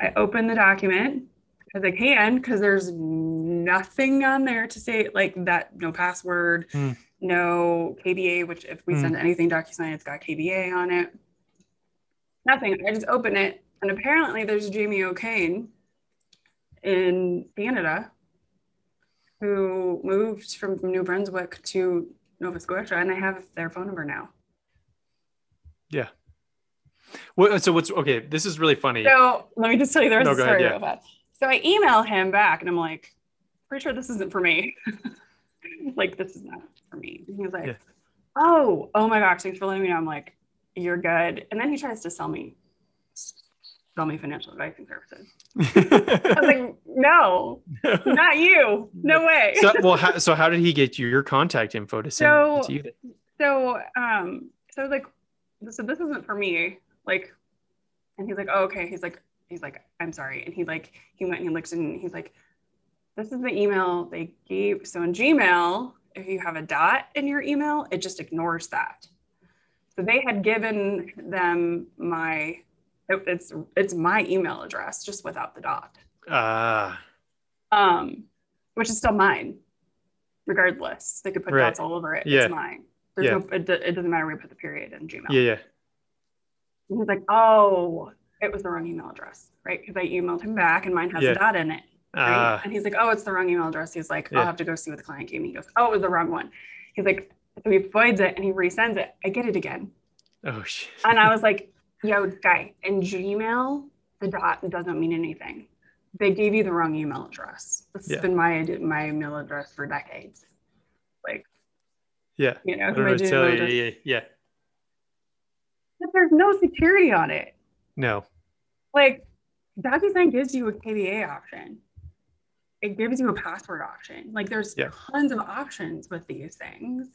I open the document because I can, because there's nothing on there to say like that, no password, mm. no KBA, which if we mm. send anything DocuSign, it's got KBA on it. Nothing. I just open it, and apparently there's Jamie O'Kane in Canada who moved from New Brunswick to Nova Scotia, and I have their phone number now. Yeah. What, so what's okay? This is really funny. So let me just tell you the rest No, of the go ahead, yeah. So I email him back, and I'm like, pretty sure this isn't for me. like this is not for me. And he was like, Yeah. oh, oh my gosh, thanks for letting me know. I'm like, you're good. And then he tries to sell me, sell me financial advising services. I was like, no, not you. No way. so well, how, so how did he get you your contact info to send So- to you? so um so I was like so this isn't for me like and he's like oh okay he's like he's like i'm sorry and he like he went and he looked and he's like this is the email they gave. So in gmail if you have a dot in your email it just ignores that. So they had given them my it's it's my email address just without the dot. Ah, um which is still mine regardless. They could put Right. dots all over it. Yeah. it's mine. There's Yeah. no it, it doesn't matter. Where you put the period in gmail. Yeah, yeah. and he's like oh it was the wrong email address right? Because i emailed him back and mine has Yeah. a dot in it right Ah, and he's like oh it's the wrong email address he's like i'll have to go see what the client gave me he goes oh it was the wrong one he's like so he voids it and he resends it i get it again oh shit. and i was like yo guy in gmail the dot doesn't mean anything they gave you the wrong email address this Yeah. has been my my email address for decades like Yeah. you know know tell you. Yeah, yeah. but there's no security on it No. like DocuSign gives you a KBA option. It gives you a password option. Like there's Yeah. tons of options with these things.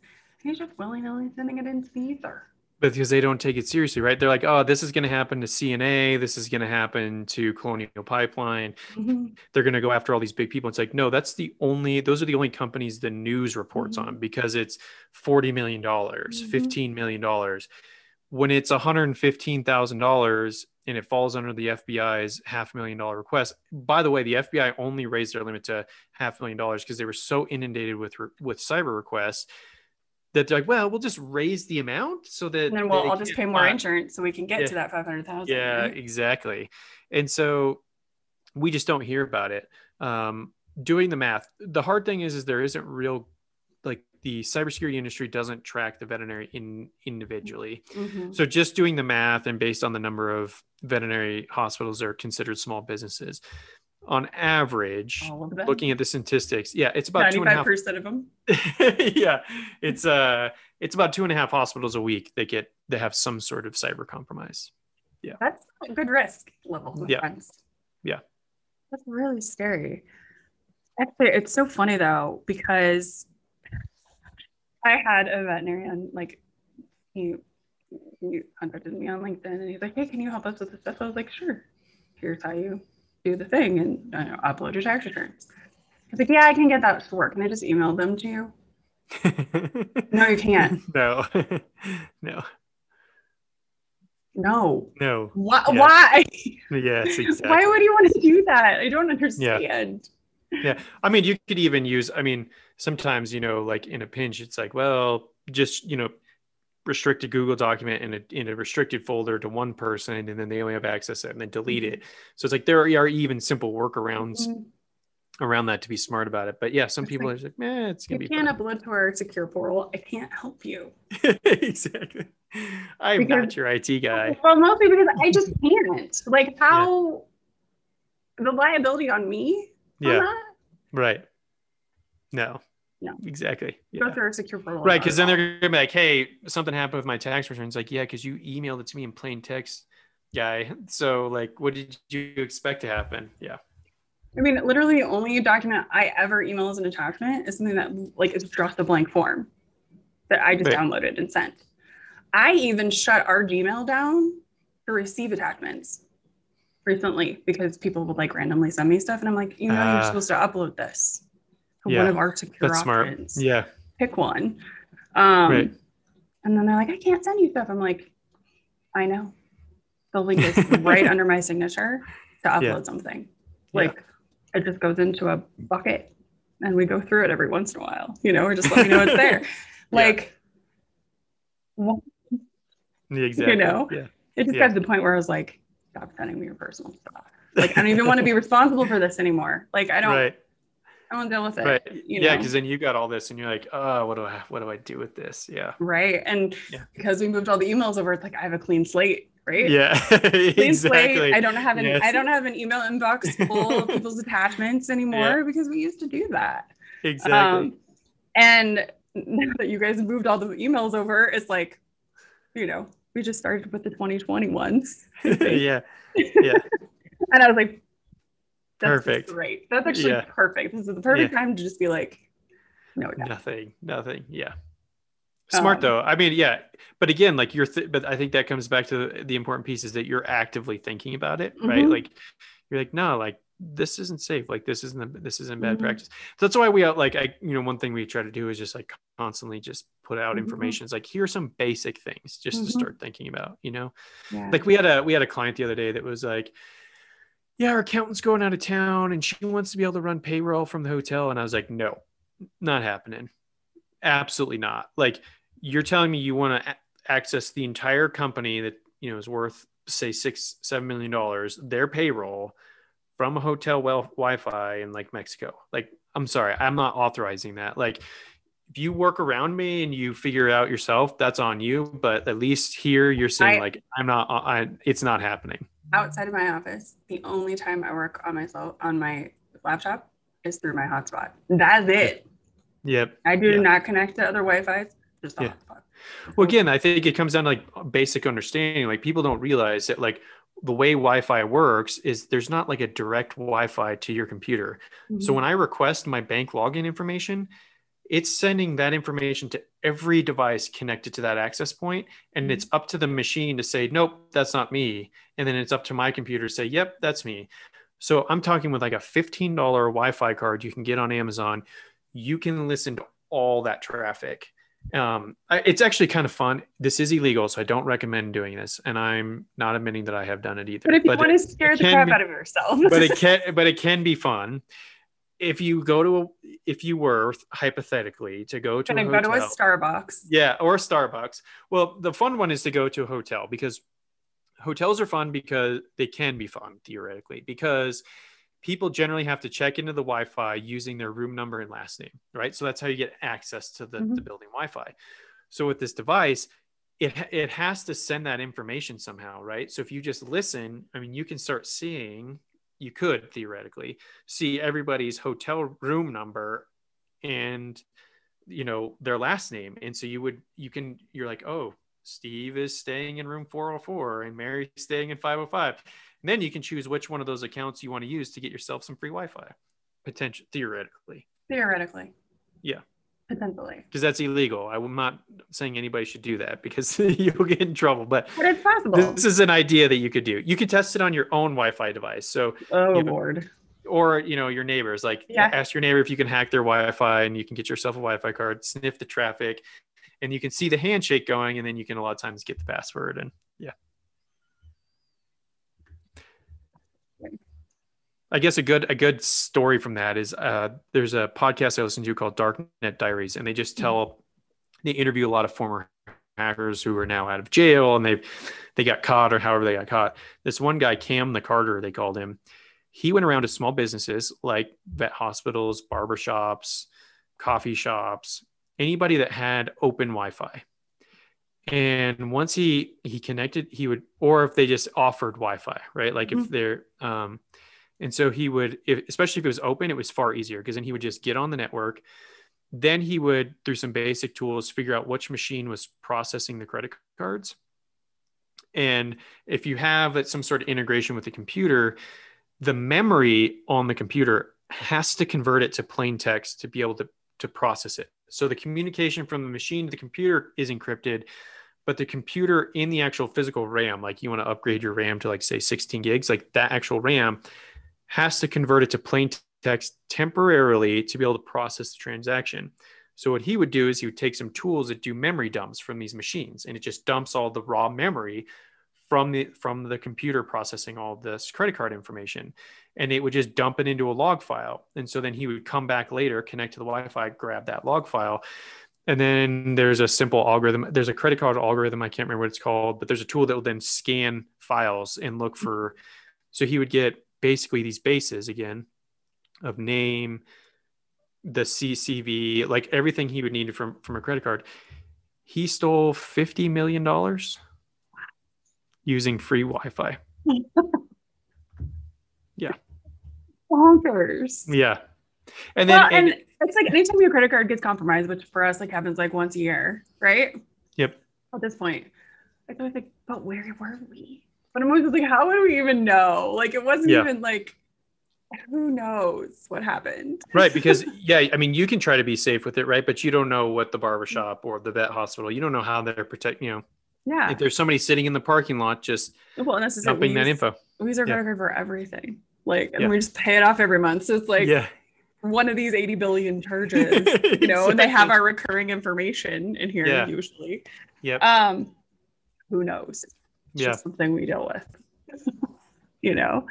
you're just willy nilly sending it into the ether. But because they don't take it seriously, right? They're like, oh, this is going to happen to CNA. This is going to happen to Colonial Pipeline. They're going to go after all these big people. It's like, no, that's the only, those are the only companies the news reports Mhm. on because it's $40 million, dollars Mhm. $15 million. When it's $115,000 and it falls under the FBI's half million dollar request. By the way, the FBI only raised their limit to half million dollars because they were so inundated with, re- with cyber requests that they're like, well, we'll just raise the amount so that And then we'll all just pay more buy- insurance so we can get Yeah. to that 500,000. yeah right? exactly and so we just don't hear about it um, doing the math the hard thing is is there isn't real like the cybersecurity industry doesn't track the veterinary in individually Mhm. so just doing the math and based on the number of veterinary hospitals that are considered small businesses on average All of them. looking at the statistics yeah it's about two and a half 95% of them. yeah it's uh it's about two and a half hospitals a week that get that have some sort of cyber compromise Yeah, That's a good risk level. Yeah. friends. Yeah. That's really scary. Actually, it's so funny though, because I had a veterinarian, like, he, he contacted me on LinkedIn and he's like, hey, can you help us with this stuff? I was like, sure. Here's how you do the thing and uh, upload your tax returns. He's like, yeah, I can get that to work. And I just emailed them to you. No, you can't. no no No. no Why? Yeah. Why? yes exactly Why would you want to do that? I don't understand. yeah i mean you could even use i mean sometimes you know like in a pinch it's like well just you know restrict a google document in a, in a restricted folder to one person and then they only have access to it and then delete it so it's like there are even simple workarounds Mhm. around that to be smart about it but yeah some It's people like, are just like eh, it's gonna You be can't upload to our secure portal. I can't help you. exactly i'm Because- not your it guy Well, mostly because I just can't. Like, how the liability on me? Yeah that? right no No. exactly Go yeah through our secure portal. Right, because then they're gonna be like, "Hey, something happened with my tax returns." Like, yeah, because you emailed it to me in plain text, guy. So, like, what did you expect to happen? Yeah, I mean, literally, the only document I ever email as an attachment is something that like is just a blank form that I just downloaded and sent. I even shut our Gmail down to receive attachments recently because people would like randomly send me stuff, and I'm like, you know, you're Ah. supposed to upload this to Yeah, one of our secure that's smart. options. Yeah, Pick one. Um, Right. And then they're like, I can't send you stuff. I'm like, I know. The link is right under my signature to upload Yeah. something. Yeah. Like it just goes into a bucket and we go through it every once in a while, you know, or just let me know it's there. Like, wh- exactly. You know, yeah, it just Yeah. got to the point where I was like, stop sending me your personal stuff. Like, I don't even want to be responsible for this anymore. Like, I don't, right. I won't deal with it. Right. you yeah, because then you got all this, and you're like, oh, what do I what do I do with this? Yeah. Right. And Yeah. because we moved all the emails over, it's like I have a clean slate, right? Yeah. Clean exactly. slate. I don't have an Yes. I don't have an email inbox full of people's attachments anymore because we used to do that. exactly. Um, and now that you guys moved all the emails over, it's like, you know, we just started with the 2020 ones. yeah. Yeah. And I was like, that's Perfect. great. That's actually Yeah. perfect. This is the perfect time to just be like, no, no. Nothing. Nothing. Yeah. Smart Um, though. I mean, yeah. But again, like you're, th- but I think that comes back to the important piece is that you're actively thinking about it, right? Mhm. Like you're like, no, like this isn't safe. Like this isn't, this isn't bad Mhm. practice. So that's why we out like, I, you know, one thing we try to do is just like constantly just put out Mhm. information. It's like, here are some basic things just to Mhm. start thinking about, you know? Yeah. like we had a we had a client the other day that was like yeah our accountant's going out of town and she wants to be able to run payroll from the hotel and i was like no not happening absolutely not like you're telling me you want to a- access the entire company that you know is worth say six seven million dollars their payroll from a hotel well wi-fi in like mexico like i'm sorry i'm not authorizing that like if you work around me and you figure it out yourself that's on you but at least here you're saying I- like i'm not uh, I, it's not happening outside of my office, the only time I work on myself on my laptop is through my hotspot. That's it. yep I do Yeah. not connect to other Wi-Fi's. Just a Yeah. hotspot. well again i think it comes down to like basic understanding like people don't realize that like the way wi-fi works is there's not like a direct wi-fi to your computer So mm-hmm. when I request my bank login information, it's sending that information to every device connected to that access point, and it's up to the machine to say, "Nope, that's not me," and then it's up to my computer to say, "Yep, that's me." So I'm talking with like a $15 Wi-Fi card you can get on Amazon. You can listen to all that traffic. Um, it's actually kind of fun. This is illegal, so I don't recommend doing this, and I'm not admitting that I have done it either. but if you But want to scare the crap be- out of yourself, but it can but it can be fun if you go to a, if you were hypothetically to go to a go hotel to a Starbucks. yeah or starbucks well the fun one is to go to a hotel because hotels are fun because they can be fun theoretically because people generally have to check into the wi-fi using their room number and last name right so that's how you get access to the, the Mhm. building wi-fi so with this device it, it has to send that information somehow right so if you just listen i mean you can start seeing you could theoretically see everybody's hotel room number and you know their last name and so you would you can you're like oh steve is staying in room 404 and mary's staying in 505 and then you can choose which one of those accounts you want to use to get yourself some free wi-fi potential theoretically Theoretically. Yeah. Potentially. because that's illegal i'm not saying anybody should do that because you'll get in trouble but But it's possible. this is an idea that you could do you could test it on your own wi-fi device so oh you know, Lord. or you know your neighbors like Yeah. ask your neighbor if you can hack their wi-fi and you can get yourself a wi-fi card sniff the traffic and you can see the handshake going and then you can a lot of times get the password and yeah i guess a good a good story from that is uh, there's a podcast i listen to called darknet diaries and they just tell they interview a lot of former hackers who are now out of jail and they they got caught or however they got caught this one guy cam the Carder they called him he went around to small businesses like vet hospitals, barbershops, coffee shops, anybody that had open Wi-Fi. And once he he connected, he would, or if they just offered Wi-Fi, right? Like if Mhm. they're, um, and so he would, if, especially if it was open, it was far easier because then he would just get on the network. Then he would, through some basic tools, figure out which machine was processing the credit cards. And if you have some sort of integration with the computer, the memory on the computer has to convert it to plain text to be able to, to process it. So the communication from the machine to the computer is encrypted, but the computer in the actual physical RAM, like you want to upgrade your RAM to like say 16 gigs, like that actual RAM has to convert it to plain text temporarily to be able to process the transaction. So what he would do is he would take some tools that do memory dumps from these machines and it just dumps all the raw memory from the from the computer processing all this credit card information and it would just dump it into a log file and so then he would come back later connect to the wi-fi grab that log file and then there's a simple algorithm there's a credit card algorithm i can't remember what it's called but there's a tool that will then scan files and look for so he would get basically these bases again of name the CCV, like everything he would need from from a credit card. He stole fifty million dollars using free Wi-Fi. yeah. Bonkers. Yeah. And then well, and, and, it's like anytime your credit card gets compromised, which for us like happens like once a year, right? Yep. At this point, I was like, but where were we? But I'm always like, how would we even know? Like it wasn't Yeah. even like who knows what happened. right because yeah i mean you can try to be safe with it right but you don't know what the barbershop or the vet hospital you don't know how they're protect you know Yeah. if there's somebody sitting in the parking lot just Well, and dumping that info We use our Yeah. for everything. Like, and Yeah. we just pay it off every month. So it's like yeah one of these 80 billion charges, you know, and they have our recurring information in here Yeah. usually. Yep. Um, who knows? It's Yeah. just something we deal with, you know.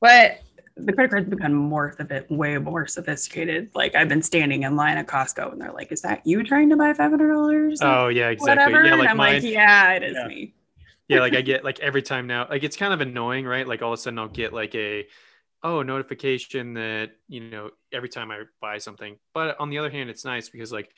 But the credit cards become more of it, way more sophisticated. Like I've been standing in line at Costco, and they're like, "Is that you trying to buy five hundred dollars?" oh yeah exactly Whatever. yeah and like I'm mine like, "Yeah, it is Yeah. me." yeah like i get like every time now like it's kind of annoying right like all of a sudden i'll get like a oh notification that you know every time i buy something but on the other hand it's nice because like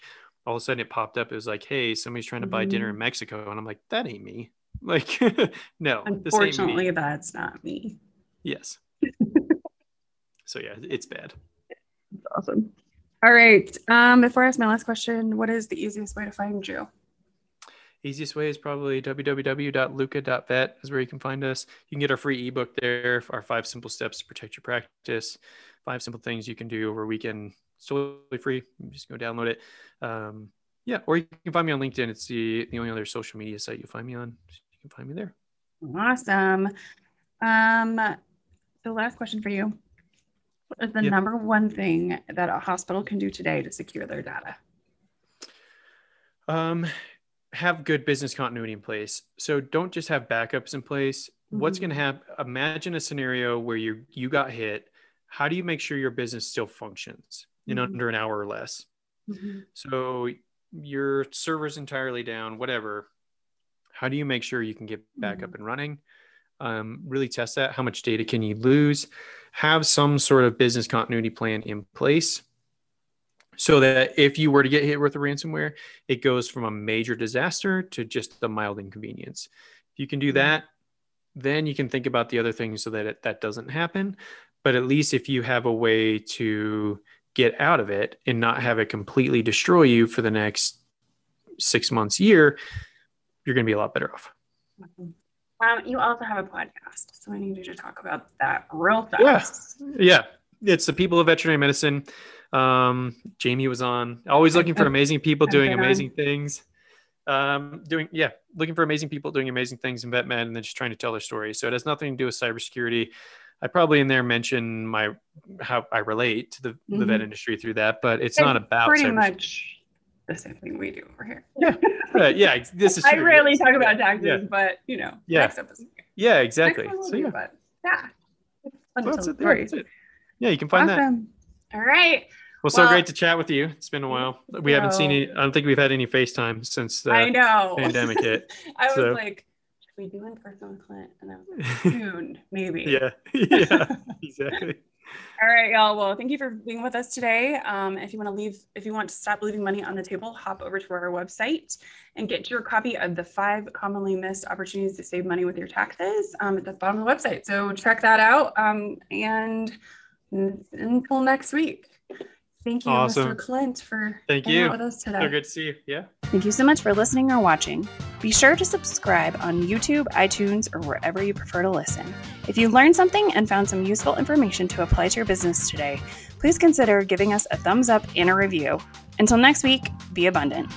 all of a sudden it popped up it was like hey somebody's trying to buy dinner Mhm. in mexico and i'm like that ain't me like no this ain't me. Unfortunately, that's not me. yes so yeah it's bad That's awesome. All right. Um, before I ask my last question, what is the easiest way to find you? Easiest way is probably www.lucca.vet is where you can find us. You can get our free ebook there, our five simple steps to protect your practice, five simple things you can do over a weekend. It's totally free. You just go download it. Um, yeah, or you can find me on LinkedIn. It's the, the only other social media site you'll find me on. You can find me there. Awesome. Um, the last question for you. What is the Yep. number one thing that a hospital can do today to secure their data? Um, have good business continuity in place. So don't just have backups in place. What's Mhm. going to happen? Imagine a scenario where you you got hit. How do you make sure your business still functions in Mhm. under an hour or less? So your server's entirely down, whatever. How do you make sure you can get back up and running? Um, really test that. How much data can you lose? Have some sort of business continuity plan in place so that if you were to get hit with a ransomware, it goes from a major disaster to just a mild inconvenience. If you can do Mhm. that, then you can think about the other things so that it, that doesn't happen. But at least if you have a way to get out of it and not have it completely destroy you for the next six months, year, you're going to be a lot better off. Um, you also have a podcast, so I need you to talk about that real fast. Yeah, yeah. it's the people of veterinary medicine. Um, Jamie was on. Always looking for amazing people doing amazing things. Um, doing yeah, looking for amazing people doing amazing things in vet med, and then just trying to tell their story. So it has nothing to do with cybersecurity. I probably in there mention my how I relate to the, the vet industry through that, but it's not about Pretty much the same thing we do over here. Right, yeah, this is. I true, rarely yes. talk about Yeah, taxes, Yeah, but you know, Yeah. next episode. yeah, exactly. we'll So yeah, but yeah, to that's it, yeah, stories. that's it. Yeah, you can find that. All right. Well, so Well- great to chat with you. It's been a while. We haven't seen any. I don't think we've had any FaceTime since I the know. pandemic hit. I was like, should we do in person with Clint? And I was like, soon, maybe. yeah, yeah, exactly. All right, y'all. Well, thank you for being with us today. Um, if you want to leave, if you want to stop leaving money on the table, hop over to our website and get your copy of the five commonly missed opportunities to save money with your taxes um, at the bottom of the website. So check that out. Um, and until next week, thank you, Awesome. Mr. Clint, for Thank hanging out you. with us today. So good to see you. Yeah. Thank you so much for listening or watching. Be sure to subscribe on YouTube, iTunes, or wherever you prefer to listen. If you learned something and found some useful information to apply to your business today, please consider giving us a thumbs up and a review. Until next week, be abundant.